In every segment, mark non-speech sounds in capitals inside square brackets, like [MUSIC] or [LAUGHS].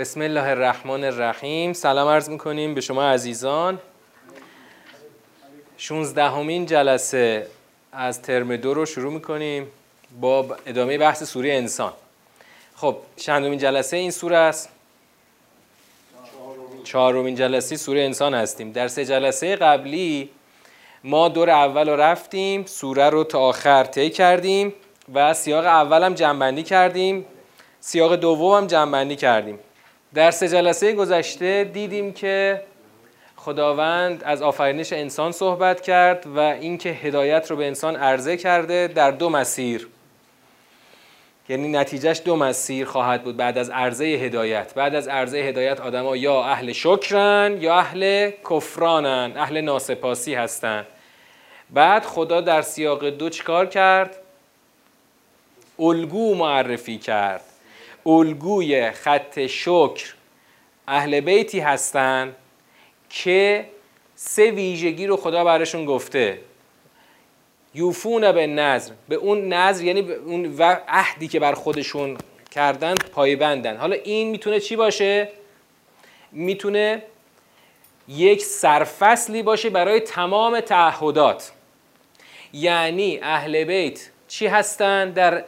بسم الله الرحمن الرحیم. سلام عرض می‌کنیم به شما عزیزان. 16 همین جلسه از ترم دو رو شروع می‌کنیم با ادامه بحث سوره انسان. خب چندمین جلسه این سوره است. چهارمین جلسه سوره انسان هستیم. در سه جلسه قبلی ما دور اول رو رفتیم سوره رو تا آخر طی کردیم و سیاق اول هم جنبندی کردیم. سیاق دوم هم جنبندی کردیم. در سه جلسه گذشته دیدیم که خداوند از آفرینش انسان صحبت کرد و اینکه هدایت رو به انسان عرضه کرده در دو مسیر. یعنی نتیجهش دو مسیر خواهد بود بعد از عرضه هدایت. بعد از عرضه هدایت آدما یا اهل شکرن یا اهل کفرانن اهل ناسپاسی هستن. بعد خدا در سیاق دو چیکار کرد؟ الگو معرفی کرد. الگوی خط شکر اهل بیتی هستن که سه ویژگی رو خدا براشون گفته. یوفون به نظر به اون نظر یعنی به اون عهدی که بر خودشون کردن پایبندن. حالا این می‌تونه چی باشه؟ می‌تونه یک سرفصلی باشه برای تمام تعهدات. یعنی اهل بیت چی هستن؟ در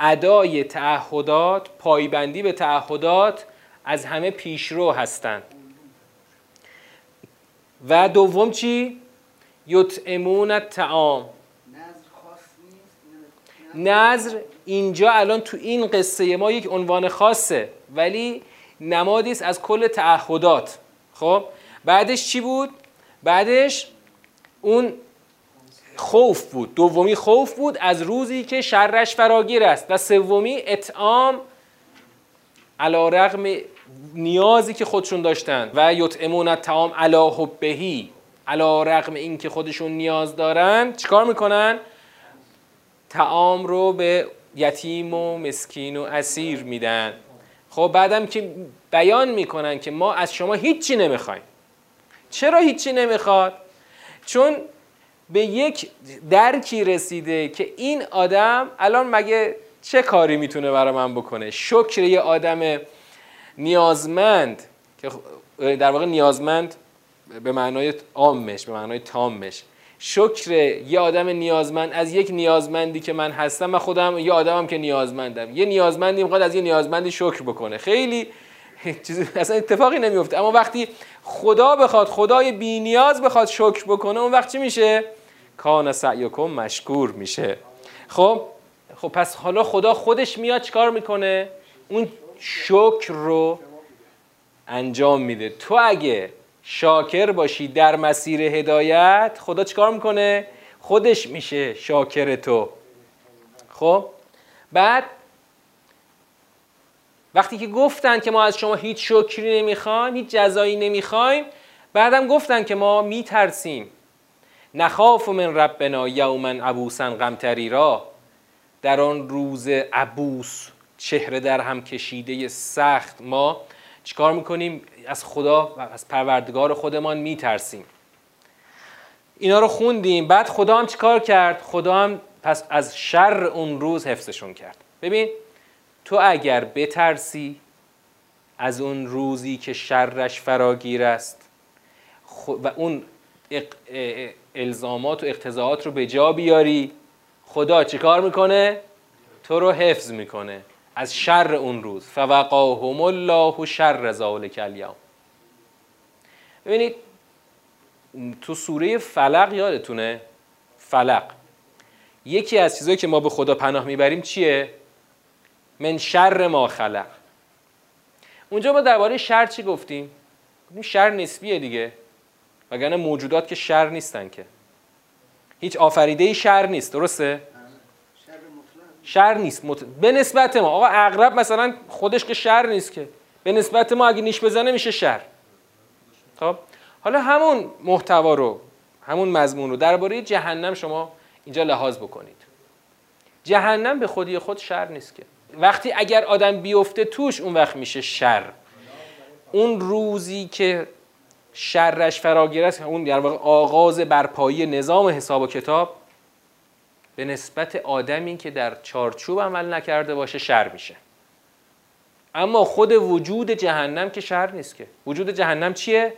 ادای تعهدات پایبندی به تعهدات از همه پیشرو هستند. و دوم چی؟ یطعمون الطعام. نظر اینجا الان تو این قصه ما یک عنوان خاصه ولی نمادی است از کل تعهدات. خب؟ بعدش چی بود؟ بعدش اون خوف بود دومی خوف بود از روزی که شرش فراگیر است و سومی اطعام علا رغم نیازی که خودشون داشتن و یطعمون الطعام علا حبهی علا رغم این که خودشون نیاز دارن چیکار می‌کنن؟ تعام رو به یتیم و مسکین و اسیر میدن خب بعدم که بیان می‌کنن که ما از شما هیچی نمی‌خوایم چرا هیچی نمی‌خواد؟ چون به یک درکی رسیده که این آدم الان مگه چه کاری می‌تونه برای من بکنه؟ شکر یه آدم نیازمند که در واقع نیازمند به معنای عامش به معنای تامش. شکر یه آدم نیازمند از یک نیازمندی که من هستم و خودم یه آدمم که نیازمندم. یه نیازمندی می‌خواد از یه نیازمندی شکر بکنه. خیلی [LAUGHS] اصلا اتفاقی نمیفته. اما وقتی خدا بخواد خدای بی نیاز بخواد شکر بکنه اون وقت چی میشه؟ کان سعیکم مشکور میشه. خب خب پس حالا خدا خودش میاد چیکار می‌کنه؟ اون شکر رو انجام میده. تو اگه شاکر باشی در مسیر هدایت خدا چیکار می‌کنه؟ خودش میشه شاکر تو. خب بعد وقتی که گفتن که ما از شما هیچ شکری نمی‌خوایم هیچ جزایی نمی‌خوایم بعدم گفتن که ما میترسیم. نخاف من ربنا یوما عبوسا غمتری را. در آن روز عبوس چهره در هم کشیده سخت ما چیکار می‌کنیم؟ از خدا و از پروردگار خودمان میترسیم. اینا رو خوندیم. بعد خدا هم چیکار کرد؟ خدا هم پس از شر اون روز حفظشون کرد. ببین تو اگر بترسی از اون روزی که شرش فراگیر است و اون الزامات و اقتضاعات رو به جا بیاری. خدا چیکار می‌کنه؟ تو رو حفظ می‌کنه. از شر اون روز. فوقاهم الله شر ذلک الیوم. ببینید تو سوره فلق یادتونه؟ فلق. یکی از چیزهایی که ما به خدا پناه می‌بریم چیه؟ من شر ما خلق. اونجا ما درباره شر چی گفتیم؟ گفتیم شر نسبیه دیگه. وگرنه موجودات که شر نیستن که. هیچ آفریده شر نیست درسته؟ شر نیست. مت... به نسبت ما. آقا اغرب مثلا خودش که شر نیست که. به نسبت ما اگه نیش بزنه میشه شر. خب؟ حالا همون محتوا رو همون مضمون رو درباره جهنم شما اینجا لحاظ بکنید. جهنم به خودی خود شر نیست که. وقتی اگر آدم بیفته توش اون وقت میشه شر. اون روزی که شرش فراگیر است. اون در واقع آغاز برپایی نظام حساب و کتاب. به نسبت آدمی که در چارچوب عمل نکرده باشه شر میشه. اما خود وجود جهنم که شر نیست که. وجود جهنم چیه؟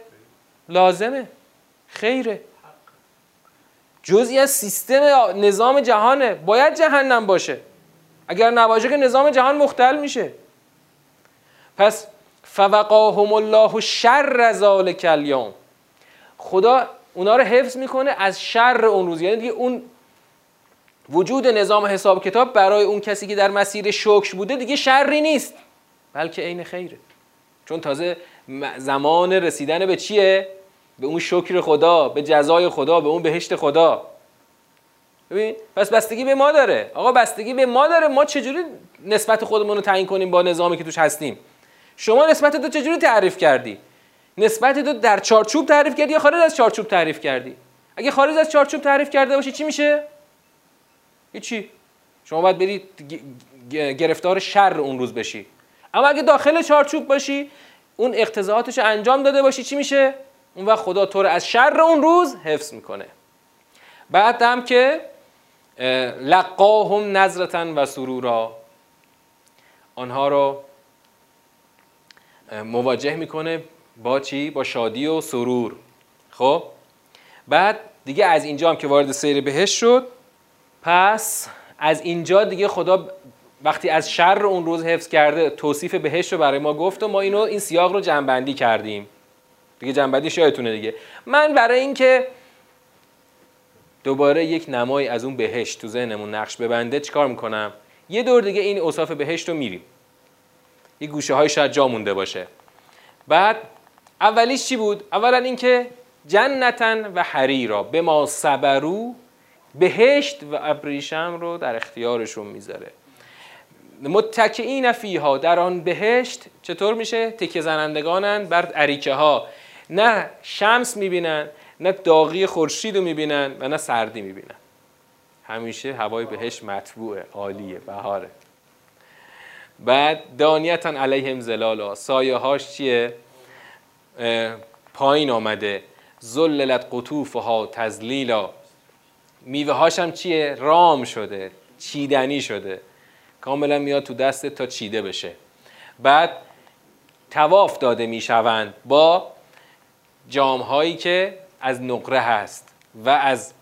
لازمه. خیره. جزئی از سیستم نظام جهانه. باید جهنم باشه. اگر نباشه که نظام جهان مختل میشه. پس فوقاهم الله شر ذالک الیوم خدا اونا رو حفظ می‌کنه از شر اون روز. یعنی دیگه اون وجود نظام حساب کتاب برای اون کسی که در مسیر شکر بوده دیگه شری نیست بلکه عین خیره. چون تازه زمان رسیدن به چیه؟ به اون شکر خدا به جزای خدا به اون بهشت خدا. ببین پس بستگی به ما داره. آقا بستگی به ما داره. ما چجوری نسبت خودمون رو تعیین کنیم با نظامی که توش هستیم؟ شما نسبت تو چجوری تعریف کردی؟ نسبت تو در چارچوب تعریف کردی یا خارج از چارچوب تعریف کردی؟ اگه خارج از چارچوب تعریف کرده باشی چی میشه؟ هیچی. شما باید بری گرفتار شر اون روز بشی. اما اگه داخل چارچوب باشی اون اقتضاعاتش انجام داده باشی چی میشه؟ اون وقت خدا تو از شر اون روز حفظ می‌کنه. بعد هم که لقاهم نظرتا و سرورا. آنها رو مواجه می‌کنه با چی؟ با شادی و سرور. خب؟ بعد دیگه از اینجا هم که وارد سیر بهش شد پس از اینجا دیگه خدا وقتی از شر اون روز حفظ کرده توصیف بهش رو برای ما گفت و ما اینو این سیاق رو جنبندی کردیم. دیگه جنبندی شایدتونه دیگه. من برای اینکه دوباره یک نمایی از اون بهشت تو ذهنمون نقش ببنده چیکار می‌کنم؟ یه دور دیگه این اوصاف بهشت رو میریم. یه گوشه های شاید جا مونده باشه. بعد اولیش چی بود؟ اولا اینکه جنتن و حریرا به ما صبرو بهشت و ابریشم رو در اختیارشون می‌ذاره. متکئین فیها در آن بهشت چطور میشه؟ تکه زنندگانن بر عریکه ها نه شمس می‌بینن نه داغی خورشید رو می‌بینن و نه سردی می‌بینن. همیشه هوای بهش مطبوعه عالیه بهاره. بعد دانیتن علیهم زلالا سایه هاش چیه پایین آمده. زللت قطوفها تزلیلا میوه هاشم چیه؟ رام شده چیدنی شده. کاملا میاد تو دست تا چیده بشه. بعد تواف داده می‌شوند با جام هایی که از نقره هست و از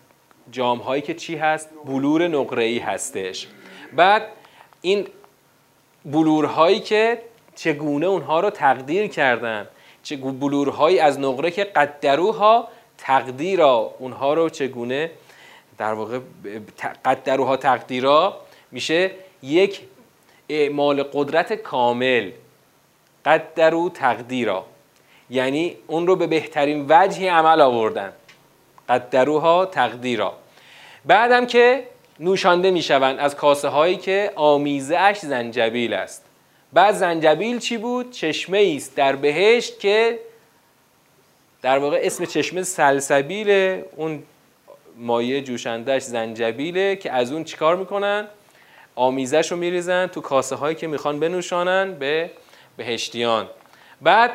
جام هایی که چی هست؟ بلور نقره ای هستش. بعد این بلورهایی که چگونه اونها رو تقدیر کردن چه بلورهایی از نقره که قدروها تقدیرا اونها رو چگونه در واقع قدروها تقدیرا میشه یک اعمال قدرت کامل قدرو تقدیرا. یعنی اون رو به بهترین وجهی عمل آوردن قدروها تقدیرا. بعدم که نوشانده می‌شوند از کاسه هایی که آمیزه اش زنجبیل است بعد زنجبیل چی بود؟ چشمه است در بهشت که در واقع اسم چشمه سلسبیله اون مایه جوشندهش زنجبیله که از اون چیکار می‌کنن؟ آمیزش رو میریزن تو کاسه هایی که می‌خوان بنوشانن به بهشتیان بعد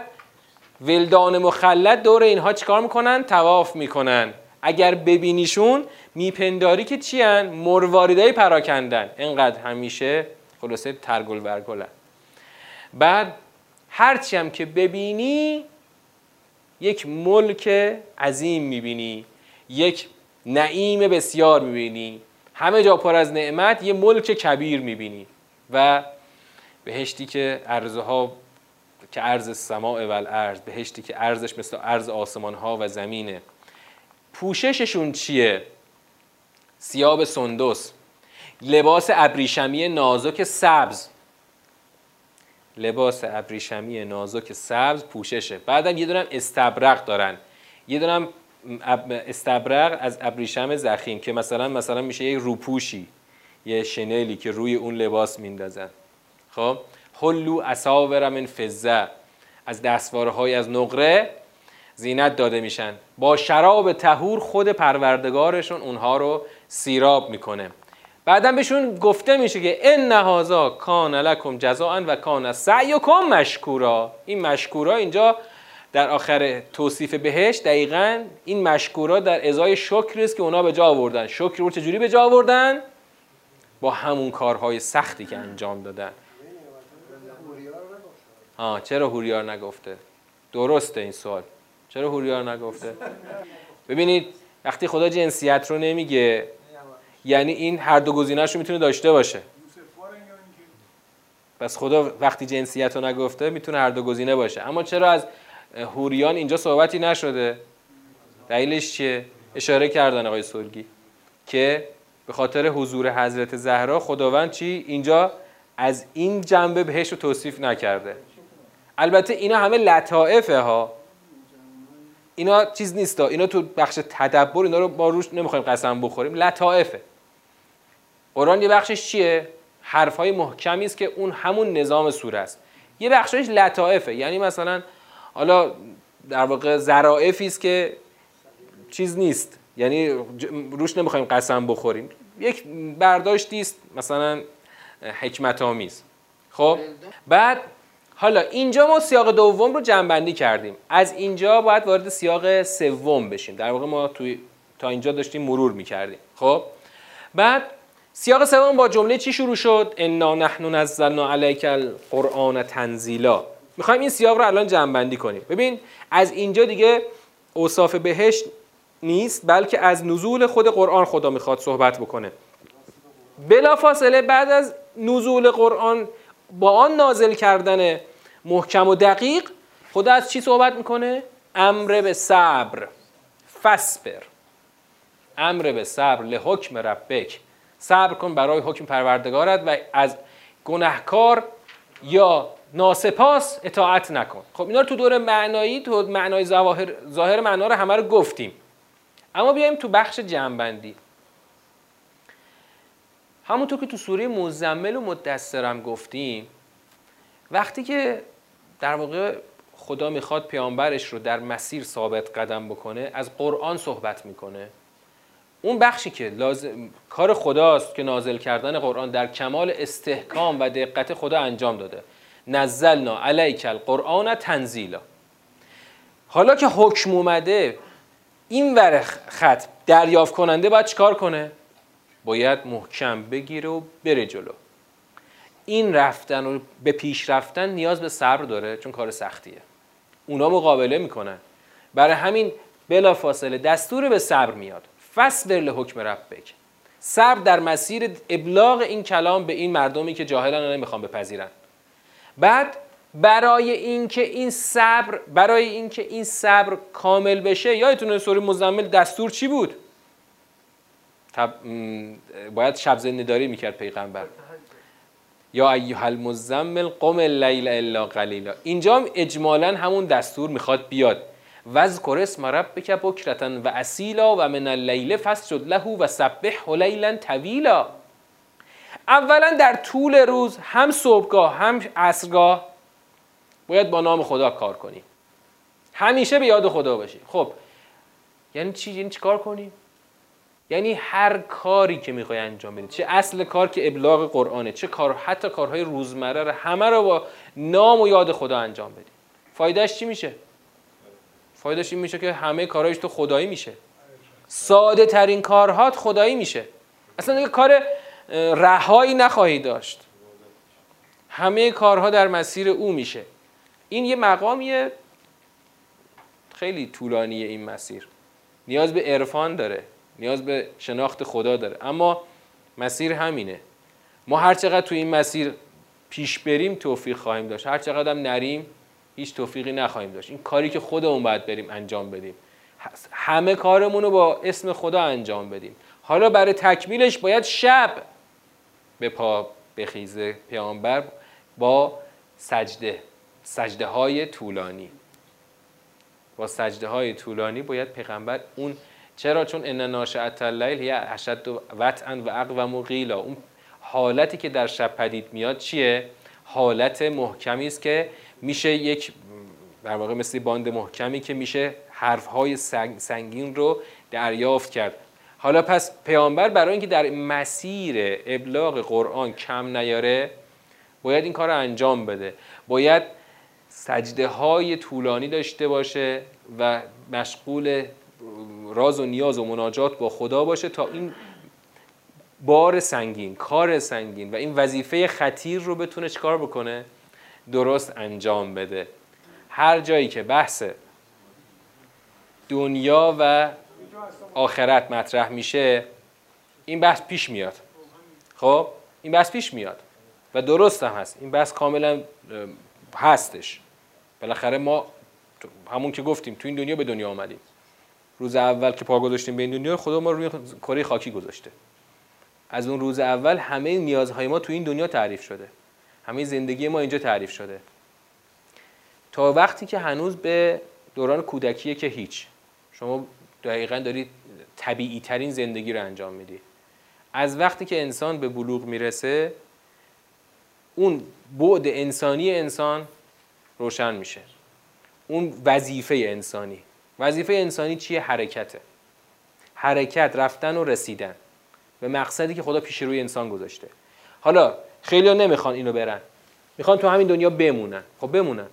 ولدان مخلط دور اینها چیکار می‌کنن؟ تواف می‌کنن اگر ببینیشون میپنداری که چیان؟ مرواریدای پراکندن. اینقدر همیشه خلاصه ترگل ورگلن بعد هرچی هم که ببینی یک ملک عظیم می‌بینی یک نعیم بسیار می‌بینی. همه جا پر از نعمت یه ملک کبیر می‌بینی. و بهشتی که ارزها که ارز سماع و الارض بهشتی که ارزش مثل ارز آسمان ها و زمینه. پوشششون چیه؟ سیاب سندس لباس ابریشمی نازک سبز. لباس ابریشمی نازک سبز پوششه. بعدم یه دونم استبرق دارن. یه دونم استبرق از ابریشم زخیم که مثلا مثلا میشه یه روپوشی یه شنلی که روی اون لباس میندازن. خب؟ حلو اساور من فزه از دستواره های از نقره زینت داده میشن. با شراب تهور خود پروردگارشون اونها رو سیراب می‌کنه. بعدا بهشون گفته میشه که ان هذا کان لکم جزاء و کان سعیکم مشکورا. این مشکورا اینجا در آخر توصیف بهش دقیقا این مشکورا در ازای شکر است که اونا به جا آوردن. شکر رو چجوری به جا آوردن؟ با همون کارهای سختی که انجام دادن. آه چرا هوریار نگفته؟ درسته این سوال. چرا هوریار نگفته؟ ببینید وقتی خدا جنسیت رو نمیگه یعنی این هر دو گزینه‌اش رو می‌تونه داشته باشه. پس خدا وقتی جنسیت رو نگفته می‌تونه هر دو گزینه باشه. اما چرا از هوریان اینجا صحبتی نشده؟ دلیلش چیه؟ اشاره کردن آقای سرگی که به خاطر حضور حضرت زهرا خداوند چی؟ اینجا از این جنبه بهش رو توصیف نکرده. البته اینا همه لطائفه ها. اینا چیز نیست اینا تو بخش تدبر اینا رو با روش نمی‌خوایم قسم بخوریم. لطائفه. قرآن یه بخشش چیه؟ حرف های محکمی است که اون همون نظام سوره است. یه بخشش لطائفه. یعنی مثلا حالا در واقع ظرائفی است که چیز نیست. یعنی روش نمی‌خوایم قسم بخوریم. یک برداشتی است مثلا حکمت آمیز خب؟ بعد حالا اینجا ما سیاق دوم رو جنبندی کردیم. از اینجا باید وارد سیاق سوم بشیم. در واقع ما توی تا اینجا داشتیم مرور می‌کردیم. خب؟ بعد سیاق سوم با جمله چی شروع شد؟ انا نحن نزلنا علیک القرآن تنزیلا. می‌خوایم این سیاق رو الان جنبندی کنیم. ببین از اینجا دیگه اوصاف بهشت نیست بلکه از نزول خود قرآن خدا می‌خواد صحبت بکنه. بلا فاصله بعد از نزول قرآن با آن نازل کردن محکم و دقیق خدا از چی صحبت می‌کنه؟ امر به صبر فسبر امر به صبر لحکم ربک. صبر کن برای حکم پروردگارت و از گناهکار یا ناسپاس اطاعت نکن. خب اینا رو تو دور معنایی تو معنای ظاهر ظاهر معنا رو همه رو گفتیم. اما بیایم تو بخش جنبندی. همونطور که تو سوره مزمل و مدثرم گفتیم وقتی که در واقع خدا می‌خواد پیامبرش رو در مسیر ثابت قدم بکنه از قرآن صحبت می‌کنه. اون بخشی که لازم کار خداست که نازل کردن قرآن در کمال استحکام و دقت خدا انجام داده. نزلنا علیک القرآن تنزیلا. حالا که حکم اومده این ور خط دریافت کننده باید چیکار کنه؟ باید محکم بگیره و بره جلو. این رفتن و به پیش رفتن نیاز به صبر داره چون کار سختیه. اونا مقابله می‌کنن. برای همین بلا فاصله دستور به صبر میاد. فصبر لحکم ربک. صبر در مسیر ابلاغ این کلام به این مردمی که جاهلن و نمی‌خوان بپذیرن. بعد برای اینکه این صبر برای اینکه این صبر کامل بشه یادتونه سوره مزمل دستور چی بود؟ باید شب زندهداری می‌کرد پیغمبر. یا ایها المزمل قم اللیل الا قلیلا. اینجا هم اجمالا همون دستور می‌خواد بیاد. وذکر اسم ربک بکرتا و اسیلا و من اللیل فسجد له و سبح لیلا طویلا. اولا در طول روز هم صبحگاه هم عصرگاه باید با نام خدا کار کنیم همیشه به یاد خدا باشیم خب یعنی چی؟ یعنی چی کار کنیم یعنی هر کاری که می‌خوای انجام بدی چه اصل کار که ابلاغ قرآنه چه کار حتی کارهای روزمره رو همه رو با نام و یاد خدا انجام بدی. فایدهش چی میشه؟ فایدهش این میشه که همه کارهایش تو خدایی میشه. ساده ترین کارهات خدایی میشه. اصلا دیگه کار رهایی نخواهی داشت. همه کارها در مسیر او میشه. این یه مقامیه. خیلی طولانیه این مسیر. نیاز به عرفان داره. نیاز به شناخت خدا داره. اما مسیر همینه. ما هر چقدر تو این مسیر پیش بریم توفیق خواهیم داشت. هر چقدر هم نریم هیچ توفیقی نخواهیم داشت. این کاری که خودمون باید بریم انجام بدیم. همه کارمون رو با اسم خدا انجام بدیم. حالا برای تکمیلش باید شب به پا بخیزه پیامبر با سجده. سجده های طولانی. با سجده های طولانی باید پیغمبر اون چرا؟ چون ان ناشئت اللیل هی اشد وطئا و اقوم قیلا اون حالتی که در شب پدید میاد چیه؟ حالت محکمی است که میشه یک در واقع مثل باند محکمی که میشه حرفهای سنگین رو دریافت کرد. حالا پس پیامبر برای اینکه در مسیر ابلاغ قرآن کم نیاره باید این کار رو انجام بده. باید سجده های طولانی داشته باشه و مشغول راز و نیاز و مناجات با خدا باشه تا این بار سنگین کار سنگین و این وظیفه خطیر رو بتونه چکار بکنه؟ درست انجام بده. هر جایی که بحث دنیا و آخرت مطرح میشه این بحث پیش میاد. خب؟ این بحث پیش میاد و درست هم هست. این بحث کاملا هستش. بالاخره ما همون که گفتیم تو این دنیا به دنیا آمدیم. روز اول که پا گذاشتیم به این دنیا خدا ما روی کره خاکی گذاشته. از اون روز اول همه نیازهای ما تو این دنیا تعریف شده. همه زندگی ما اینجا تعریف شده. تا وقتی که هنوز به دوران کودکیه که هیچ. شما دقیقا دارید طبیعی ترین زندگی رو انجام میدی. از وقتی که انسان به بلوغ می‌رسه اون بعد انسانی انسان روشن میشه. اون وظیفه انسانی. وظیفه انسانی چیه؟ حرکته. حرکت رفتن و رسیدن. به مقصدی که خدا پیش روی انسان گذاشته. حالا خیلی نمی‌خوان اینو برن. می‌خوان تو همین دنیا بمونن. خب بمونن.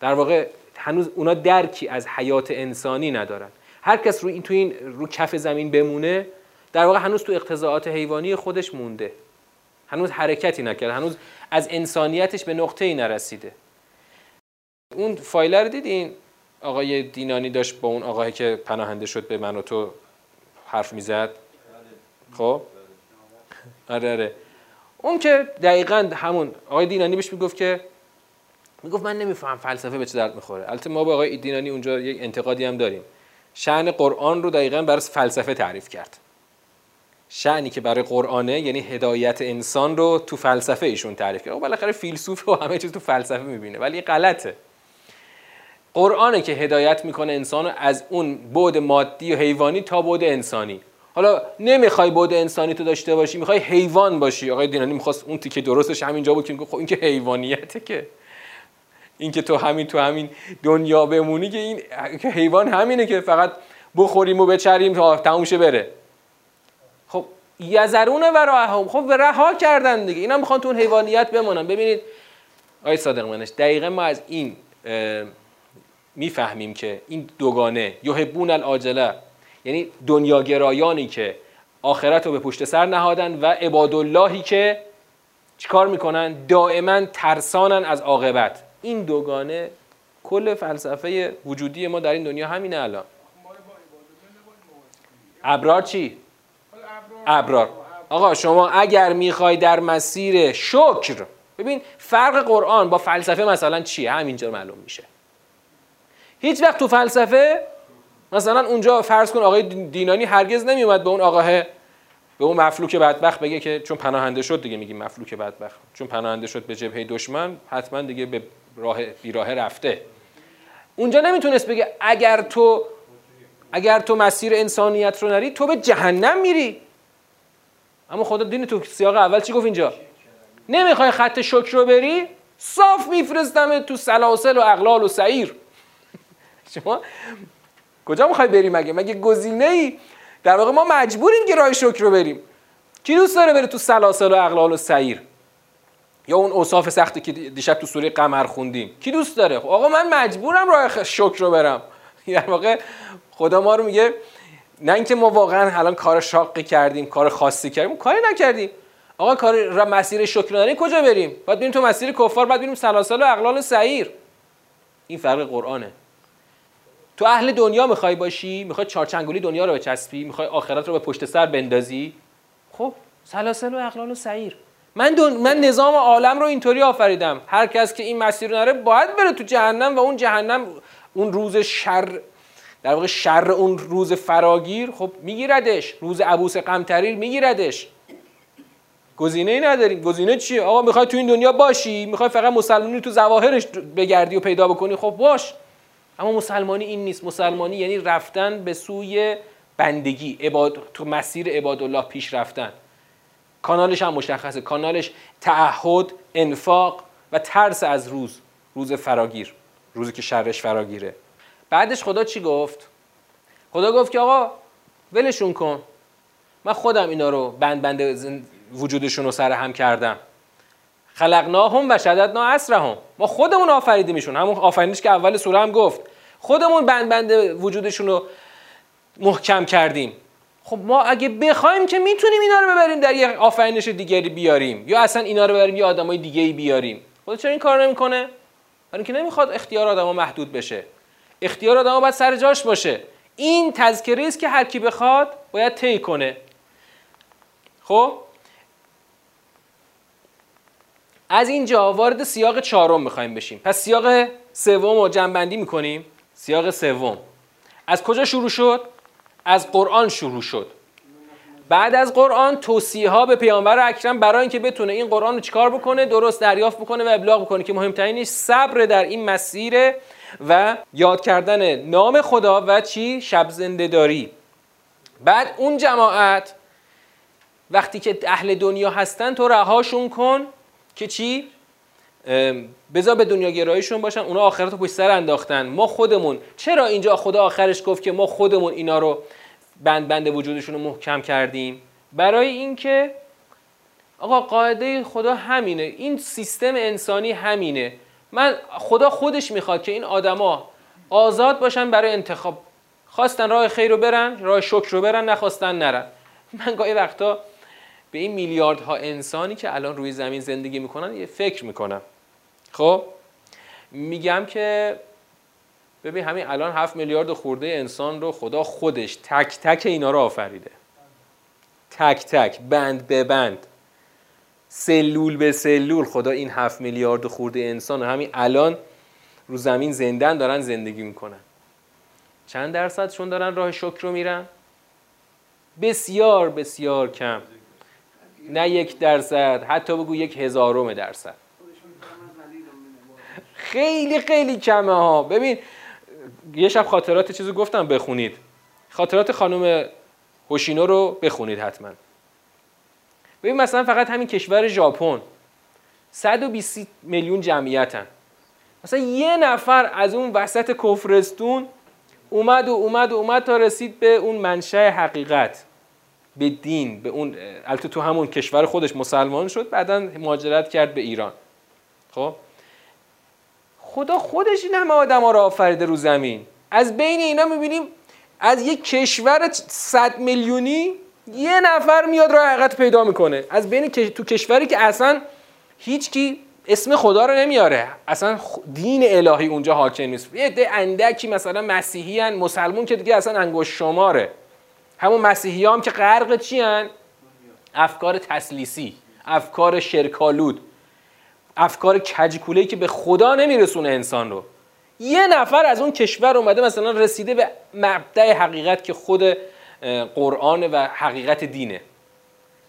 در واقع هنوز اونا درکی از حیات انسانی ندارن. هر کس رو این تو این رو کف زمین بمونه در واقع هنوز تو اقتضاعات حیوانی خودش مونده. هنوز حرکتی نکرده. هنوز از انسانیتش به نقطه ای نرسیده. اون فایل رو دیدین؟ آقای دینانی داشت با اون آقایی که پناهنده شد به من و تو حرف می‌زد؟ خب؟ آره آره. اون که دقیقا همون آقای دینانی بهش می‌گفت که می‌گفت من نمیفهم فلسفه به چه درد می‌خوره. البته ما با آقای دینانی اونجا یک انتقادی هم داریم. شعن قرآن رو دقیقا برای فلسفه تعریف کرد. شعنی که برای قرآنه یعنی هدایت انسان رو تو فلسفه ایشون تعریف کرد. بالاخره فیلسوف و همه چیز تو فلسفه می‌بینه ولی غلطه. قرآنه که هدایت می‌کنه انسان از اون بعد مادی و حیوانی تا بعد انسانی. حالا نمی‌خوای بعد انسانی تو داشته باشی می‌خوای حیوان باشی. آقای دینانی می‌خواست اون تیکه درستش همینجا بود که خب این که حیوانیته که. این که تو همین تو همین دنیا بمونی که این که حیوان همینه که فقط بخوریم و بچریم تا تموم بره. خب یزرونه و راه خب رها کردن دیگه. اینا می‌خوان تو اون حیوانیت بمونن. ببینید آقای صادق منش دقیقا ما از این می‌فهمیم که این دوگانه یحبون العاجله یعنی دنیاگرایانی که آخرت رو به پشت سر نهادن و عباداللهی که چیکار می‌کنن؟ دائما ترسانن از عاقبت. این دوگانه کل فلسفه وجودی ما در این دنیا همینه الان. ابرار چی؟ ابرار. آقا شما اگر می‌خوای در مسیر شکر ببین فرق قرآن با فلسفه مثلا چیه؟ همینجا معلوم میشه. هیچ وقت تو فلسفه مثلا اونجا فرض کن آقای دینانی هرگز نمیومد به اون آقاه به اون مفلوک بدبخت بگه که چون پناهنده شد دیگه میگیم مفلوک بدبخت. چون پناهنده شد به جبهه دشمن حتما دیگه به راه بیراه رفته. اونجا نمی‌تونست بگه اگر تو اگر تو مسیر انسانیت رو نری تو به جهنم میری. اما خدا دین تو سیاق اول چی گفت اینجا؟ نمی‌خوای خط شکر رو بری؟ صاف میفرستم تو سلاسل و اقلال و سعیر. [LAUGHS] شما کجا می‌خوای بریم مگه؟ مگه گزینه ای در واقع ما مجبوریم که راه شکر رو بریم. کی دوست داره بره تو سلاسل و اقلال و سعیر؟ یا اون اوصاف سختی که دیشب تو سوره قمر خوندیم. کی دوست داره؟ خب آقا من مجبورم راه شکر رو برم. [LAUGHS] در واقع خدا ما رو میگه نه اینکه ما واقعا الان کار شاقی کردیم کار خاصی کردیم کاری نکردیم. آقا کار مسیر شکرانه کجا بریم؟ باید بریم تو مسیر کفار بعد بریم سلاسل و اقلال و سعیر. این فرق قرآنه. تو اهل دنیا می‌خوای باشی؟ می‌خوای چارچنگولی دنیا رو بچسبی؟ می‌خوای آخرت رو به پشت سر بندازی؟ خب سلاسل و اقلال و سعیر. من, من نظام عالم رو اینطوری آفریدم. هر کس که این مسیر رو نره باید بره تو جهنم و اون جهنم اون روز شر در واقع شر اون روز فراگیر خب میگیردش. روز عبوس قمتریر میگیردش. گزینه ای نداریم. گزینه چیه؟ آقا می‌خوای تو این دنیا باشی؟ می‌خوای فقط مسلمانی تو ظواهرش بگردی و پیدا بکنی؟ خب باش. اما مسلمانی این نیست. مسلمانی یعنی رفتن به سوی بندگی عباد... تو مسیر عباد الله پیش رفتن. کانالش هم مشخصه. کانالش تعهد انفاق و ترس از روز. روز فراگیر. روزی که شرش فراگیره. بعدش خدا چی گفت؟ خدا گفت که آقا ولشون کن. من خودم اینا رو بند بند وجودشون رو سر هم کردم. خلقناهم و شددنا اسرهم ما خودمون آفریدیمشون. همون آفرینش که اول سوره هم گفت. خودمون بند بند وجودشون رو محکم کردیم. خب ما اگه بخوایم که می‌تونیم اینا رو ببریم در یه آفرینش دیگری بیاریم. یا اصلا اینا رو ببریم یه آدمای دیگه ای بیاریم. خدا چرا این کار نمی‌کنه؟ برای اینکه نمی‌خواد اختیار آدما محدود بشه. اختیار آدما باید سر جاش باشه. این تذکره است که هر کی بخواد باید طی کنه. خب؟ از اینجا وارد سیاق چهارم می‌خوایم بشیم. پس سیاق سوم رو جنبندی می‌کنیم. سیاق سوم. از کجا شروع شد؟ از قرآن شروع شد. بعد از قرآن توصیه ها به پیامبر اکرم برای اینکه بتونه این قرآن رو چیکار بکنه درست دریافت بکنه و ابلاغ بکنه که مهمترینش صبر در این مسیر و یاد کردن نام خدا و چی؟ شب زنده داری بعد اون جماعت وقتی که اهل دنیا هستن تو رهاشون کن که چی؟ بذار به دنیا گرایشون باشن اونا آخرت رو پشت سر انداختن. ما خودمون. چرا اینجا خدا آخرش گفت که ما خودمون اینا رو بند بند وجودشون رو محکم کردیم؟ برای اینکه آقا قاعده خدا همینه. این سیستم انسانی همینه. من خدا خودش می‌خواد که این آدما آزاد باشن برای انتخاب. خواستن راه خیر رو برن راه شکر رو برن نخواستن نرن. من گاهی وقتا به این میلیاردها انسانی که الان روی زمین زندگی می‌کنن یه فکر می‌کنم. خب میگم که ببین همین الان هفت میلیارد خورده انسان رو خدا خودش تک تک اینا رو آفریده. تک تک بند به بند. سلول به سلول خدا این هفت میلیارد خورده انسان همین الان رو زمین زندن دارن زندگی می‌کنن. چند درصدشون دارن راه شکر رو میرن؟ بسیار بسیار کم. نه یک درصد حتی بگو یک هزارم درصد. خیلی خیلی کمه ها. ببین یه شب خاطرات چیزو گفتم بخونید. خاطرات خانم هوشینو رو بخونید حتما. ببین مثلا فقط همین کشور ژاپن. 120 میلیون جمعیتن. مثلا یه نفر از اون وسط کفرستون اومد و اومد و اومد تا رسید به اون منشأ حقیقت. به دین به اون البته تو همون کشور خودش مسلمان شد بعدا مهاجرت کرد به ایران. خب؟ خدا خودش این همه آدم ها را آفریده رو زمین. از بین اینا می‌بینیم از یک کشور صد میلیونی یه نفر میاد راه حقیقت پیدا می‌کنه. از بین تو کشوری که اصلا هیچکی اسم خدا رو نمیاره. اصلا دین الهی اونجا حاکم نیست. یه ده اندکی مثلا مسیحی هن مسلمون که دیگه اصلا انگوش شماره. همون مسیحی هم که غرق چی هن؟ افکار تسلیسی افکار شرکالود افکار کجکولهی که به خدا نمیرسونه انسان رو. یه نفر از اون کشور اومده مثلا رسیده به مبدع حقیقت که خود قرآن و حقیقت دینه.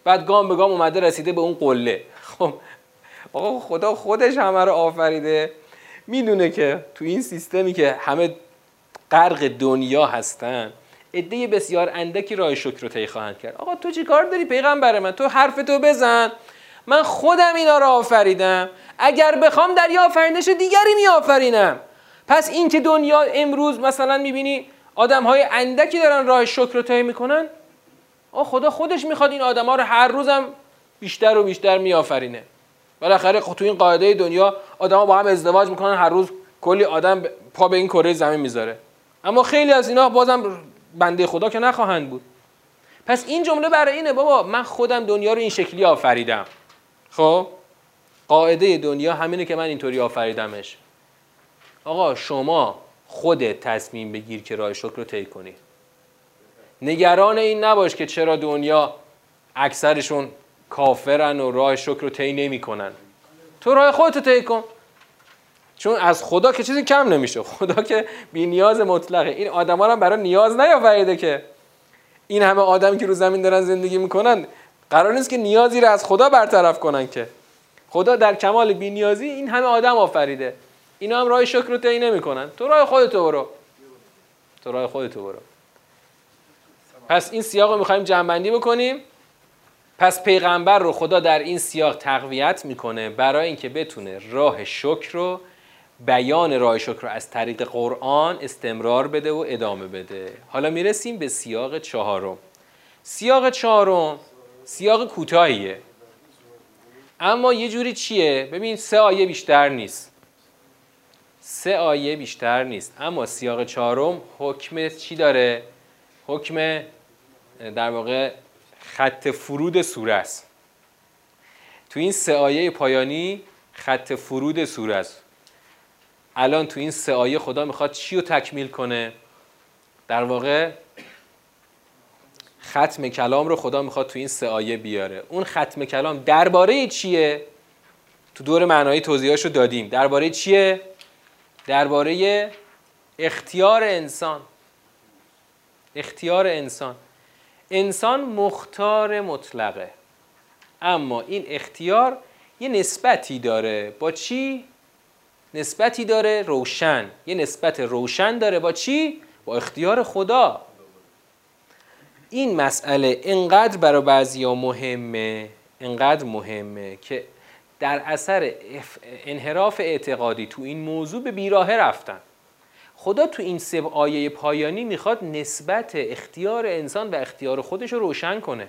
بعد گام به گام اومده رسیده به اون قله. خب آقا خدا خودش همه رو آفریده. می‌دونه که تو این سیستمی که همه غرق دنیا هستن عده بسیار اندکی راه شکر رو طی خواهند کرد. آقا تو چی کار داری پیغمبر من؟ تو حرف تو بزن. من خودم اینا رو آفریدم. اگر بخوام در یه آفرینش دیگری می آفرینم پس این که دنیا امروز مثلا می‌بینی آدم های اندکی دارن راه شکر رو طی می‌کنن آ خدا خودش می‌خواد این آدم ها رو هر روزم بیشتر و بیشتر میآفرینه. بالاخره خب تو این قاعده دنیا آدما با هم ازدواج می‌کنن هر روز کلی آدم پا به این کره زمین می‌ذاره. اما خیلی از اینا بازم بنده خدا که نخواهند بود. پس این جمله برای اینه بابا من خودم دنیا رو این شکلی آفریدم. خب؟ قاعده دنیا همینه که من اینطوری آفریدمش. آقا شما خودت تصمیم بگیر که راه شکر رو طی کنی. نگران این نباش که چرا دنیا اکثرشون کافرن و راه شکر رو طی نمی‌کنن. تو راه خودت رو طی کن. چون از خدا که چیزی کم نمیشه. خدا که بی نیاز مطلقه. این آدما هم برای نیاز نیافریده که این همه آدم که رو زمین دارن زندگی می‌کنن قرار نیست که نیازی رو از خدا برطرف کنن که. خدا در کمال نیازی این همه آدم آفریده. اینا هم راه شکر رو طی نمی‌کنن. تو راه خودتو برو. تو راه خودتو برو. پس این سیاق رو می‌خوایم جنبندی بکنیم. پس پیغمبر رو خدا در این سیاق تقویت می‌کنه برای اینکه بتونه راه شکر رو بیان راه شکر از طریق قرآن استمرار بده و ادامه بده. حالا می‌رسیم به سیاق چهارم. سیاق چهارم سیاق کوتاهیه. اما یه جوری چیه؟ ببین سه آیه بیشتر نیست. سه آیه بیشتر نیست. اما سیاق چهارم حکم چی داره؟ حکم در واقع خط فرود سوره است. تو این سه آیه پایانی خط فرود سوره است. الان تو این سه آیه خدا می‌خواد چی رو تکمیل کنه؟ در واقع ختم کلام رو خدا می‌خواد تو این سه آیه بیاره. اون ختم کلام درباره چیه؟ تو دور معنایی توضیحاشو دادیم. درباره چیه؟ درباره اختیار انسان. اختیار انسان. انسان مختار مطلقه. اما این اختیار یه نسبتی داره. با چی؟ نسبتی داره روشن. یه نسبت روشن داره با چی؟ با اختیار خدا. این مسئله انقدر برای بعضی ها مهمه انقدر مهمه که در اثر انحراف اعتقادی تو این موضوع به بیراهه رفتن. خدا تو این سه آیه پایانی می‌خواد نسبت اختیار انسان و اختیار خودش رو روشن کنه.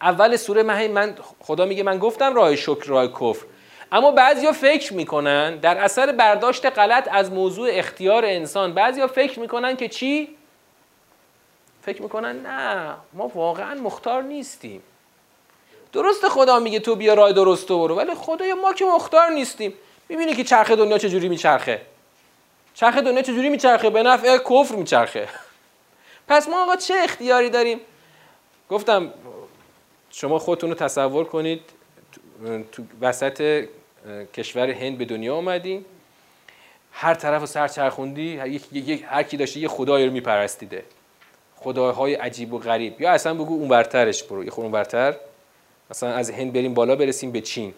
اول سوره من خدا میگه من گفتم راه شکر راه کفر. اما بعضیا فکر می‌کنن در اثر برداشت غلط از موضوع اختیار انسان بعضیا فکر می‌کنن که چی؟ فکر می‌کنن نه ما واقعا مختار نیستیم. درست خدا میگه تو بیا راه درست برو ولی خدایا ما که مختار نیستیم. می‌بینی که چرخ دنیا چجوری میچرخه؟ چرخ دنیا چجوری میچرخه؟ به نفع کفر میچرخه. پس ما آقا چه اختیاری داریم؟ گفتم شما خودتون رو تصور کنید تو وسط کشور هند به دنیا اومدین هر طرف سر چرخوندی هر کی داشته یه خدایی رو میپرستیده. خداهای عجیب و غریب. یا اصلا بگو اونورترش برو. یه اونورتر مثلا از هند بریم بالا برسیم به چین.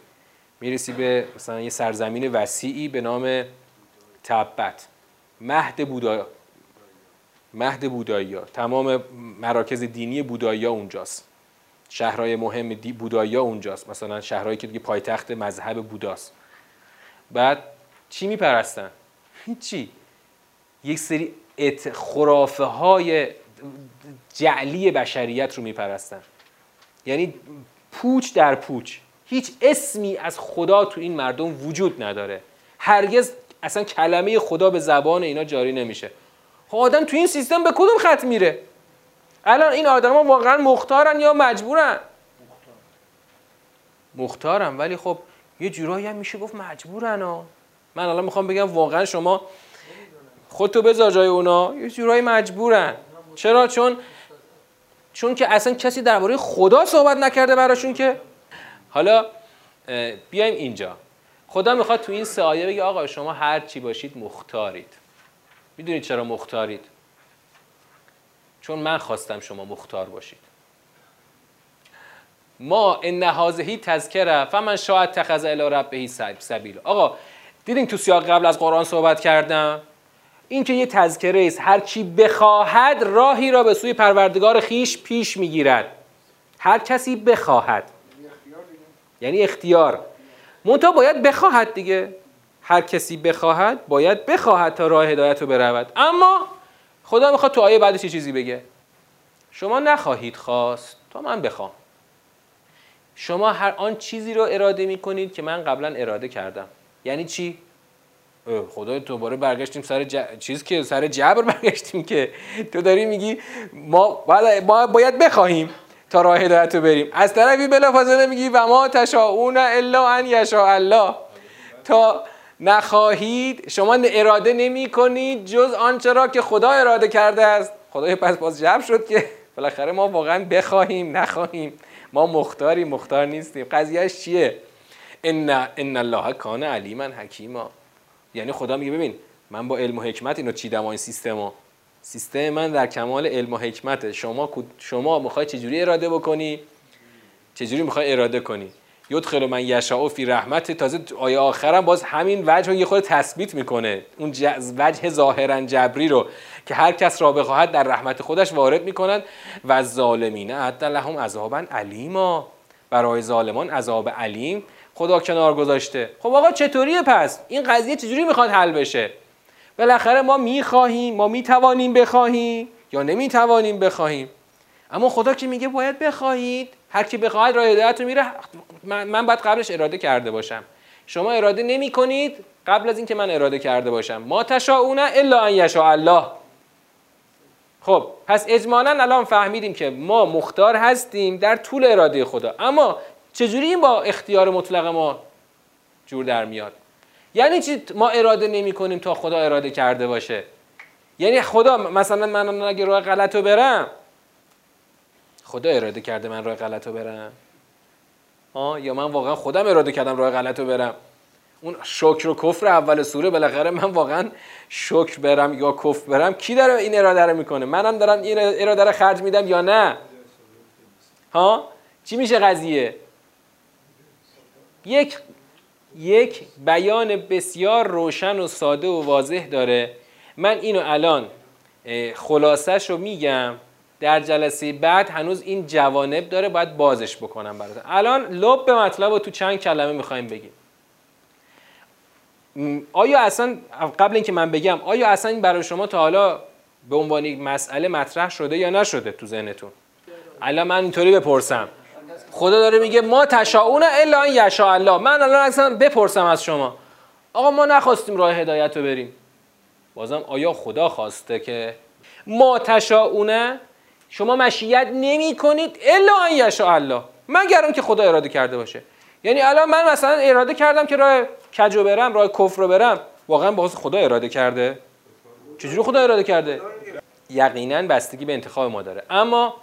می‌رسی به مثلا یه سرزمین وسیعی به نام تبت. مهد بودا مهد بودایی ها. تمام مراکز دینی بودایی ها اونجاست. شهرهای مهم بودایی اونجاست. مثلا شهرهایی که دیگه پایتخت مذهب بوداست. بعد چی میپرستن؟ [LAUGHS] هیچی یک سری خرافه های جعلی بشریت رو میپرستن. یعنی پوچ در پوچ. هیچ اسمی از خدا تو این مردم وجود نداره. هرگز اصلا کلمه خدا به زبان اینا جاری نمیشه. خب آدم تو این سیستم به کدوم خط میره؟ الان این آدما واقعا مختارن یا مجبورن؟ مختارن ولی خب یه جورایی هم میشه گفت مجبورن ها. من الان می‌خوام بگم واقعا شما خودتو بذار جای اونا یه جورایی مجبورن. چرا؟ چون چون که اصلا کسی درباره خدا صحبت نکرده براشون که. حالا بیایم اینجا. خدا می‌خواد تو این سه آیه بگه آقا شما هر چی باشید مختارید. می‌دونید چرا مختارید؟ چون من خواستم شما مختار باشید. ما ان هی تذکره فمن شاید تخذ الی ربه سبیل. آقا دیدین تو سیاق قبل از قرآن صحبت کردم؟ این که یه تذکره است هر کی بخواهد راهی را به سوی پروردگار خیش پیش می‌گیرد. هر کسی بخواهد. یعنی اختیار. منتها باید بخواهد دیگه. هر کسی بخواهد باید بخواهد تا راه هدایت رو برود. اما خدا می‌خواد تو آیه بعدش یه چیزی بگه. شما نخواهید خواست تا من بخوام. شما هر آن چیزی رو اراده می‌کنید که من قبلا اراده کردم. یعنی چی؟ خدای دوباره برگشتیم سر چیز که سر جبر [LAUGHS] برگشتیم که تو داری میگی ما باید بخواهیم تا راه هدایت رو بریم. از طرفی بلافاصله میگی و ما تشاؤون الا ان یشاء الله. تا نخواهید شما اراده نمی کنید جز آنچه را که خدا اراده کرده است. خدای پس باز جمع شد که بالاخره ما واقعا بخواهیم نخواهیم. ما مختاری مختار نیستیم. قضیهش چیه؟ ان ان الله کان علیما حکیما. یعنی خدا میگه ببین من با علم و حکمت اینو چیدم این سیستمو سیستم من در کمال علم و حکمته. شما شما می‌خوای چجوری اراده بکنی؟ چجوری می‌خوای اراده کنی؟ یدخل من یشاء فی رحمت تازه آیه آخرم باز همین وجه رو یه خود تثبیت می‌کنه. اون وجه ظاهرا جبری رو که هر کس را بخواهد در رحمت خودش وارد می‌کنند. و ظالمین عد لهم عذابا علیما برای ظالمان عذاب علیم. خدا کنار گذاشته. خب آقا چطوریه پس؟ این قضیه چجوری می‌خواد حل بشه؟ بالاخره ما می‌خواهیم. ما می‌توانیم بخواهیم یا نمی‌توانیم بخواهیم. اما خدا که میگه باید بخواهید. هر کی بخواهد راه هدایت رو میره من, من باید قبلش اراده کرده باشم. شما اراده نمی کنید قبل از اینکه من اراده کرده باشم. ما تشاؤون الا ان یشاء الله. خب پس اجمالا الان فهمیدیم که ما مختار هستیم در طول اراده خدا. اما چجوری این با اختیار مطلق ما جور در میاد؟ یعنی چی ما اراده نمی کنیم تا خدا اراده کرده باشه؟ یعنی خدا مثلا من اگه راه غلط رو برم خدا اراده کرده من راه غلط رو برم؟ آه یا من واقعا خودم اراده کردم راه غلط رو برم؟ اون شکر و کفر اول سوره بالاخره من واقعا شکر برم یا کفر برم؟ کی داره این اراده رو می‌کنه؟ منم دارم این اراده رو خرج میدم یا نه؟ ها؟ چی میشه قضیه؟ یک یک بیان بسیار روشن و ساده و واضح داره. من اینو الان خلاصش رو میگم. در جلسه بعد هنوز این جوانب داره باید بازش بکنم براتون. الان لب به مطلب رو تو چند کلمه می‌خوایم بگیم. آیا اصلا قبل اینکه من بگم آیا اصلا برای شما تا حالا به عنوان مسئله مطرح شده یا نشده تو ذهنتون؟ الان من اینطوری بپرسم. خدا داره میگه ما تشاؤون الا ان یشاء الله. من الان اصلا بپرسم از شما. آقا ما نخواستیم راه هدایت رو بریم. بازم آیا خدا خواسته که ما تشاؤون شما مشیت نمی کنید الا ان یشاء الله مگر که خدا اراده کرده باشه. یعنی الان من مثلا اراده کردم که راه کجو برم راه کفر رو برم واقعا باز خدا اراده کرده. چجوری خدا اراده کرده؟ یقینا بستگی به انتخاب ما داره. اما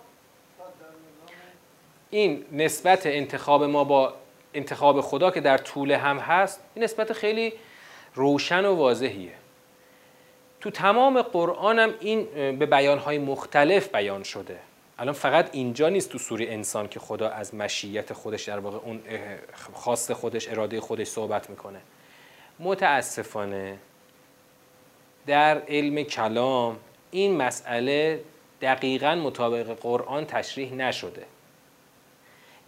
این نسبت انتخاب ما با انتخاب خدا که در طول هم هست این نسبت خیلی روشن و واضحیه. تو تمام قرآن هم این به بیانهای مختلف بیان شده. الان فقط اینجا نیست تو سوره انسان که خدا از مشیت خودش در واقع اون خواست خودش اراده خودش صحبت می‌کنه. متاسفانه در علم کلام این مسئله دقیقا مطابق قرآن تشریح نشده.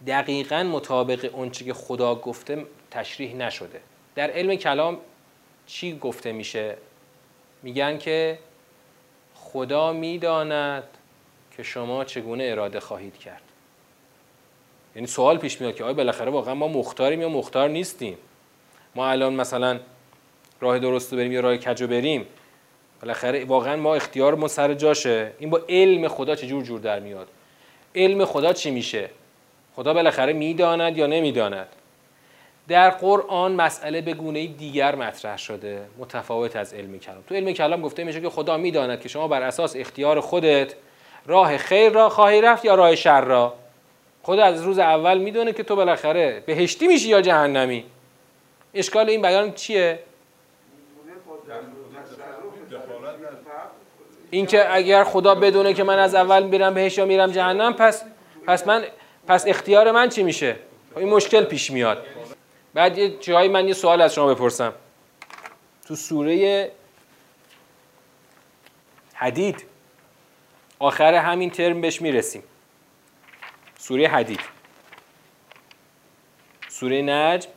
دقیقا مطابق اونچه که خدا گفته تشریح نشده. در علم کلام چی گفته میشه؟ میگن که خدا می‌داند که شما چگونه اراده خواهید کرد. یعنی سوال پیش میاد که آیا بالاخره واقعا ما مختاریم یا مختار نیستیم؟ ما الان مثلا راه درست رو بریم یا راه کجو بریم بالاخره واقعا ما اختیار ما سر جاشه. این با علم خدا چه جور جور در میاد؟ علم خدا چی میشه؟ خدا بالاخره می‌داند یا نمی‌داند؟ در قرآن مسئله به گونه دیگر مطرح شده متفاوت از علم کلام. تو علم کلام گفته میشه که خدا می‌داند که شما بر اساس اختیار خودت راه خیر را خواهی رفت یا راه شر را. خدا از روز اول می‌دونه که تو بالاخره بهشتی میشی یا جهنمی. اشکال این بیان چیه؟ اینکه اگر خدا بدونه که من از اول میرم بهش یا میرم جهنم پس پس من پس اختیار من چی میشه؟ این مشکل پیش میاد. بعد یه جایی من یه سوال از شما بپرسم. تو سوره حدید آخر همین ترم بهش می‌رسیم. سوره حدید. سوره نجم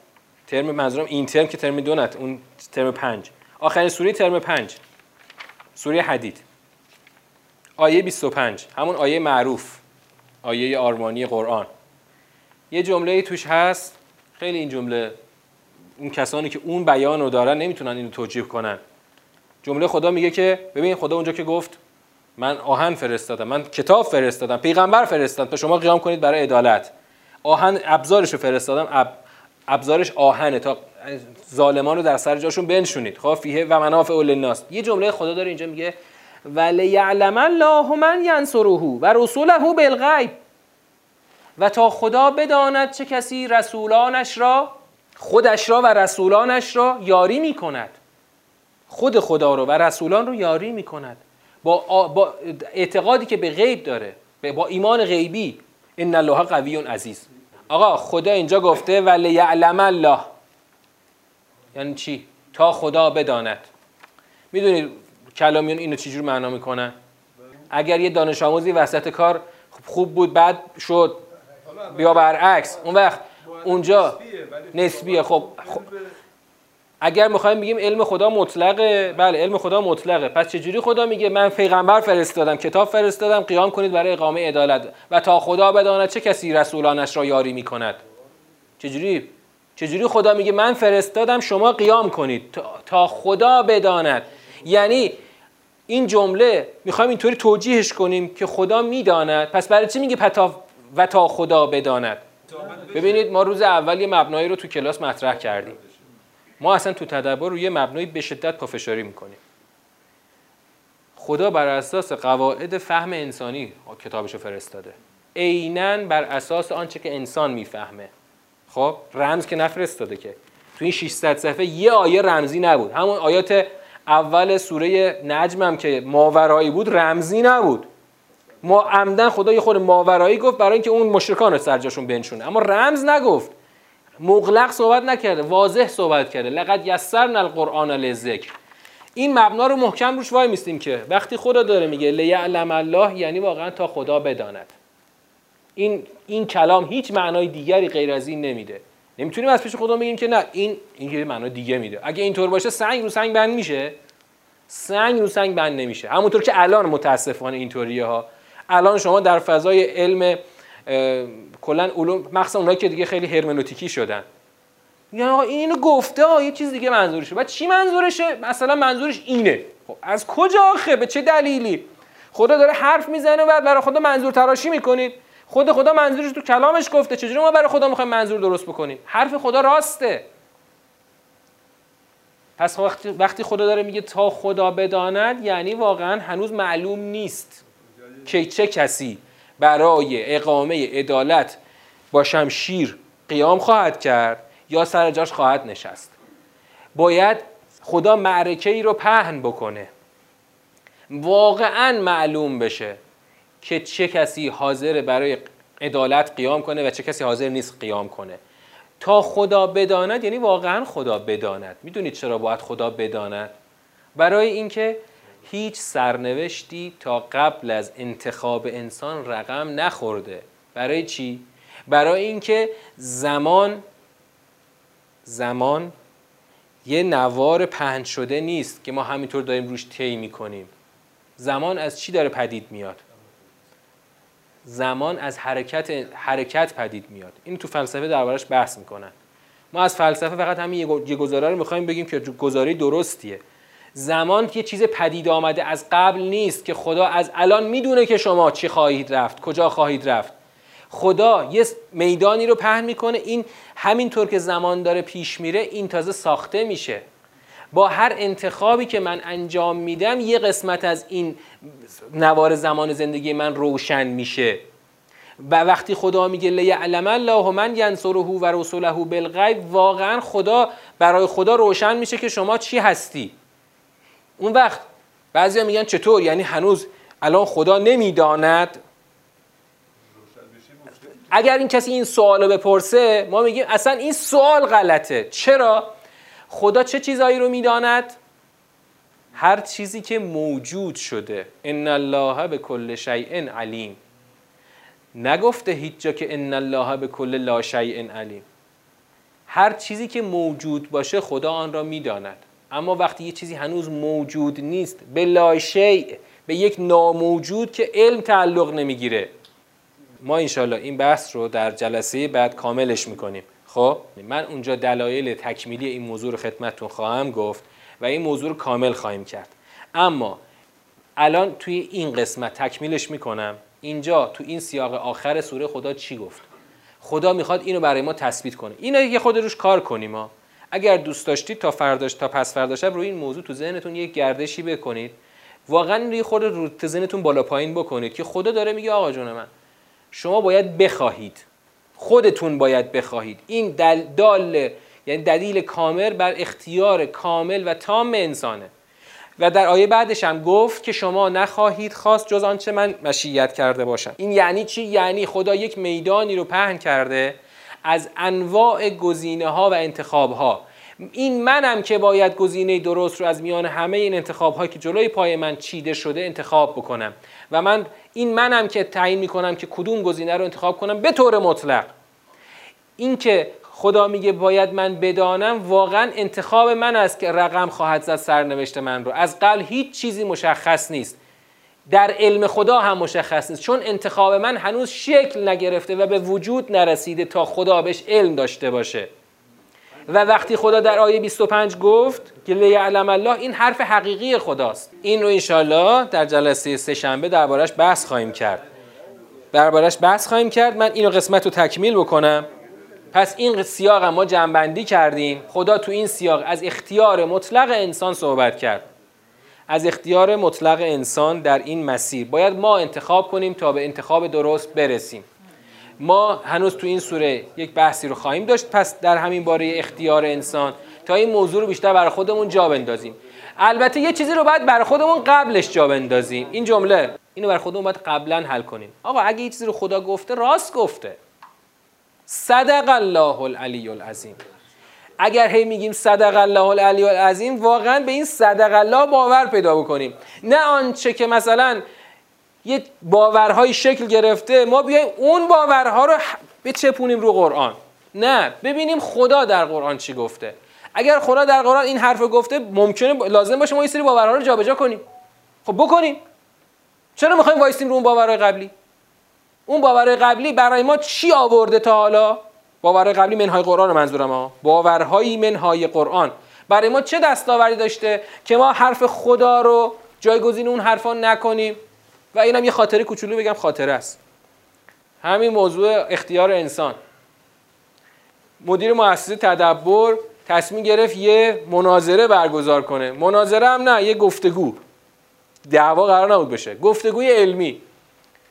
ترم منظورم این ترم که ترم دو نت اون ترم پنج. آخرین سوره ترم پنج. سوره حدید. آیه 25 همون آیه معروف. آیه آرمانی قرآن. یه جمله توش هست. خیلی این جمله اون کسانی که اون بیان رو دارن نمی‌تونن اینو توجیه کنن. جمله خدا میگه که ببین خدا اونجا که گفت من آهن فرستادم من کتاب فرستادم پیغمبر فرستادم تا شما قیام کنید برای عدالت. آهن ابزارش رو فرستادم اب... ابزارش آهنه. تا ظالمان رو در سر جاشون بنشونید. خب فیه و منافع للناس. یه جمله خدا داره اینجا میگه ولیعلم الله من ینصره و رسوله بالغیب و تا خدا بداند چه کسی رسولانش را خودش را و رسولانش را یاری می کند خود خدا رو و رسولان رو یاری می کند با, با اعتقادی که به غیب داره با ایمان غیبی. ان الله قوی عزیز. آقا خدا اینجا گفته و لیعلم الله. یعنی چی؟ تا خدا بداند. می‌دونید کلامیون اینو چجور معنا می‌کنن اگر یه دانش آموزی وسط کار خوب بود بعد شد. بیا برعکس اون وقت اونجا نسبیه. خب, خب اگر می‌خوایم بگیم علم خدا مطلقه بله علم خدا مطلقه. پس چجوری خدا میگه من پیغمبر فرستادم کتاب فرستادم قیام کنید برای اقامه عدالت؟ و تا خدا بداند چه کسی رسولانش را یاری می‌کند؟ چجوری؟ چجوری خدا میگه من فرستادم شما قیام کنید؟ تا خدا بداند. یعنی این جمله می‌خوایم اینطوری توجیهش کنیم که خدا می‌داند. پس برای چی میگه و تا خدا بداند. ببینید ما روز اول یه مبنایی رو تو کلاس مطرح کردیم. ما اصلا تو تدبر روی مبنای به شدت پافشاری می‌کنیم. خدا بر اساس قواعد فهم انسانی کتابشو فرستاده. عینا بر اساس آنچه که انسان می‌فهمه. خب رمز که نفرستاده که. تو این 600 صفحه یه آیه رمزی نبود. همون آیات اول سوره نجم هم که ماورایی بود رمزی نبود. ما عمدن خدا یه خود ماورایی گفت برای اینکه اون مشرکان رو سرجاشون بنشونه. اما رمز نگفت. مغلق صحبت نکرده واضح صحبت کرده. لقد یسرنا القرآن للذکر. این مبنا رو محکم روش وای میستیم که وقتی خدا داره میگه لیعلم الله یعنی واقعا تا خدا بداند. این این کلام هیچ معنای دیگری غیر از این نمیده. نمی‌تونیم از پیش خدا بگیم که نه این این یه معنای دیگه میده. اگه اینطور باشه سنگ رو سنگ بند میشه. سنگ رو سنگ بند نمیشه. همونطور که الان متاسفانه اینطوریه ها الان شما در فضای علم کلا علوم مخصوصا اونایی که دیگه خیلی هرمنوتیکی شدن. یا آقا این اینو گفته ها یه چیز دیگه منظورشه. بعد چی منظورشه؟ مثلا منظورش اینه. خب از کجا آخه؟ به چه دلیلی؟ خدا داره حرف می‌زنه و برای خدا منظور تراشی می‌کنید. خود خدا منظورش تو کلامش گفته. چجوری ما برای خدا می‌خوایم منظور درست بکنیم؟ حرف خدا راسته. پس وقتی خدا داره میگه تا خدا بداند یعنی واقعا هنوز معلوم نیست. که چه کسی برای اقامه عدالت با شمشیر قیام خواهد کرد یا سر جاش خواهد نشست؟ باید خدا معرکه ای رو پهن بکنه. واقعا معلوم بشه که چه کسی حاضر برای عدالت قیام کنه و چه کسی حاضر نیست قیام کنه. تا خدا بداند یعنی واقعا خدا بداند. می‌دونید چرا باید خدا بداند؟ برای اینکه هیچ سرنوشتی تا قبل از انتخاب انسان رقم نخورده. برای چی؟ برای اینکه زمان زمان یه نوار پهن شده نیست که ما همینطور داریم روش طی می‌کنیم. زمان از چی داره پدید میاد؟ زمان از حرکت حرکت پدید میاد. این تو فلسفه دربارش بحث می‌کنن. ما از فلسفه فقط همین یه گزاره رو می‌خوایم بگیم که گزاره درستیه. زمان یه چیز پدید آمده از قبل نیست که خدا از الان می‌دونه که شما چی خواهید رفت کجا خواهید رفت. خدا یه میدانی رو پهن می‌کنه این همینطور که زمان داره پیش میره این تازه ساخته میشه. با هر انتخابی که من انجام میدم یه قسمت از این نوار زمان زندگی من روشن میشه. و وقتی خدا میگه لیعلم الله من ینصره و رسوله بالغیب واقعا خدا برای خدا روشن میشه که شما چی هستی. اون وقت بعضیا میگن چطور؟ یعنی هنوز الان خدا نمی‌داند. اگر این کسی این سوال رو بپرسه ما میگیم اصلا این سوال غلطه. چرا؟ خدا چه چیزایی رو می‌داند؟ هر چیزی که موجود شده. ان الله به کل شیء علیم. نگفته هیچ جا که ان الله به کل لا شیء علیم. هر چیزی که موجود باشه خدا آن را می‌داند. اما وقتی یه چیزی هنوز موجود نیست به لا شیء به یک ناموجود که علم تعلق نمی‌گیره. ما انشالله این بحث رو در جلسه بعد کاملش می‌کنیم. خب؟ من اونجا دلایل تکمیلی این موضوع رو خدمتتون خواهم گفت و این موضوع رو کامل خواهیم کرد. اما الان توی این قسمت تکمیلش می‌کنم. اینجا تو این سیاق آخر سوره خدا چی گفت؟ خدا می‌خواد اینو برای ما تثبیت کنه. اینو یه خود روش کار کنیم ما اگر دوست داشتید تا فرداش تا پس فردا روی این موضوع تو ذهنتون یک گردشی بکنید. واقعا روی خود رو تو ذهنتون بالا پایین بکنید که خدا داره میگه آقا جون من شما باید بخواهید. خودتون باید بخواهید. این دل دال یعنی دلیل کامل بر اختیار کامل و تام انسانه. و در آیه بعدش هم گفت که شما نخواهید خواست جز آنچه من مشیت کرده باشم. این یعنی چی؟ یعنی خدا یک میدانی رو پهن کرده از انواع گزینه ها و انتخاب ها این منم که باید گزینه درست رو از میان همه این انتخاب که جلوی پای من چیده شده انتخاب بکنم. و من این منم که تعیین می‌کنم که کدوم گزینه رو انتخاب کنم به طور مطلق. این که خدا میگه باید من بدانم واقعا انتخاب من است که رقم خواهد زد سرنوشت من رو. از قبل هیچ چیزی مشخص نیست. در علم خدا هم مشخص نیست. چون انتخاب من هنوز شکل نگرفته و به وجود نرسیده تا خدا بهش علم داشته باشه. و وقتی خدا در آیه 25 گفت که لیعلم الله این حرف حقیقی خداست. این رو انشالله در جلسه سه شنبه دربارش بحث خواهیم کرد. دربارش بحث خواهیم کرد. من اینو قسمت رو تکمیل بکنم. پس این سیاق ما جنبندی کردیم. خدا تو این سیاق از اختیار مطلق انسان صحبت کرد. از اختیار مطلق انسان در این مسیر. باید ما انتخاب کنیم تا به انتخاب درست برسیم. ما هنوز تو این سوره یک بحثی رو خواهیم داشت پس در همین باره اختیار انسان تا این موضوع رو بیشتر برای خودمون جا بندازیم. البته یه چیزی رو باید برای خودمون قبلش جا بندازیم. این جمله اینو برای خودمون باید قبلا حل کنیم. آقا اگه یه چیزی رو خدا گفته راست گفته. صدق الله العلی العظیم. اگر هی میگیم صدق الله العلی العظیم واقعا به این صدق الله باور پیدا بکنیم. نه آنچه که مثلا یه باورهای شکل گرفته ما بیایم اون باورها رو بچپونیم رو قرآن. نه ببینیم خدا در قرآن چی گفته. اگر خدا در قرآن این حرف گفته ممکنه لازم باشه ما این سری باورها رو جابجا کنیم. خب بکنیم. چرا می‌خوایم وایسیم رو اون باورهای قبلی؟ اون باورهای قبلی برای ما چی آورده تا حالا؟ باورهای قبلی منهای قرآن منظورم ها باورهای منهای قرآن. برای ما چه دستاوردی داشته که ما حرف خدا رو جایگزین اون حرفا نکنیم و اینم یه خاطره کوچولو بگم خاطره است. همین موضوع اختیار انسان. مدیر مؤسسه تدبر تصمیم گرفت یه مناظره برگزار کنه. مناظره هم نه یه گفتگو. دعوا قرار نبود بشه. گفتگوی علمی.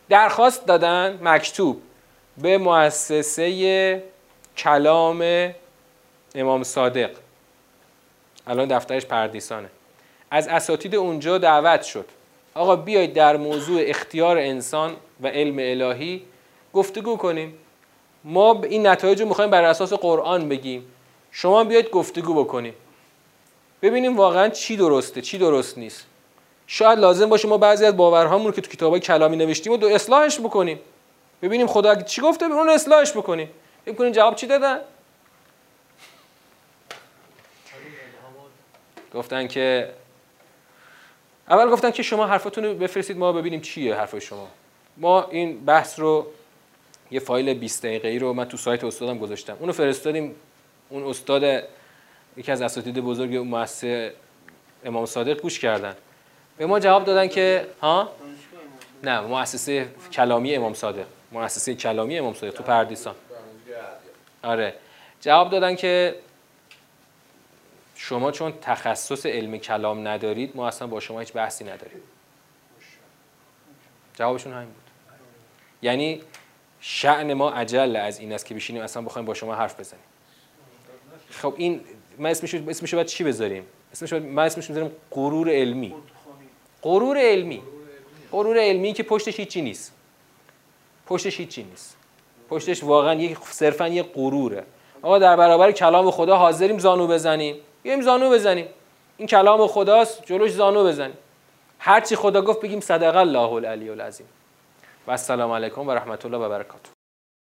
درخواست دادن مکتوب به مؤسسه کلام امام صادق. الان دفترش پردیسانه. از اساتید اونجا دعوت شد. آقا بیایید در موضوع اختیار انسان و علم الهی گفتگو کنیم. ما این نتایج رو می‌خوایم بر اساس قرآن بگیم. شما بیاید گفتگو بکنیم. ببینیم واقعا چی درسته چی درست نیست. شاید لازم باشه ما بعضی از باورهامون که تو کتابای کلامی نوشتیم و دو اصلاحش بکنیم. ببینیم خدا چی گفته اون اصلاحش بکنیم. ببینیم جواب چی دادن؟ گفتن که اول گفتن که شما حرفاتون رو بفرستید ما ببینیم چیه حرف شما. ما این بحث رو یه فایل 20 دقیقه‌ای رو من تو سایت استادم گذاشتم. اونو فرستادیم. اون استاد یکی از اساتید بزرگ مؤسسه امام صادق گوش کردن. به ما جواب دادن که ها؟ نه مؤسسه کلامی امام صادق. مؤسسه کلامی امام صادق تو پردیسان. آره. جواب دادن که شما چون تخصص علم کلام ندارید ما اصلا با شما هیچ بحثی نداریم. جوابشون همین بود. یعنی شعن ما عجل از این است که بشینیم اصلا بخوایم با شما حرف بزنیم. خب این ما اسمش اسمش باید چی بذاریم؟ اسمش ما اسمش می‌ذاریم غرور علمی. غرور علمی. غرور علمی که پشتش هیچی نیست. پشتش هیچی نیست. پشتش واقعا یک صرفا یه غروره. آقا در برابر کلام خدا حاضریم زانو بزنیم. بیایم زانو بزنیم. این کلام خداست جلوش زانو بزنیم. هرچی خدا گفت بگیم صدق الله العلی العظیم. و السلام علیکم و رحمت الله و برکاته.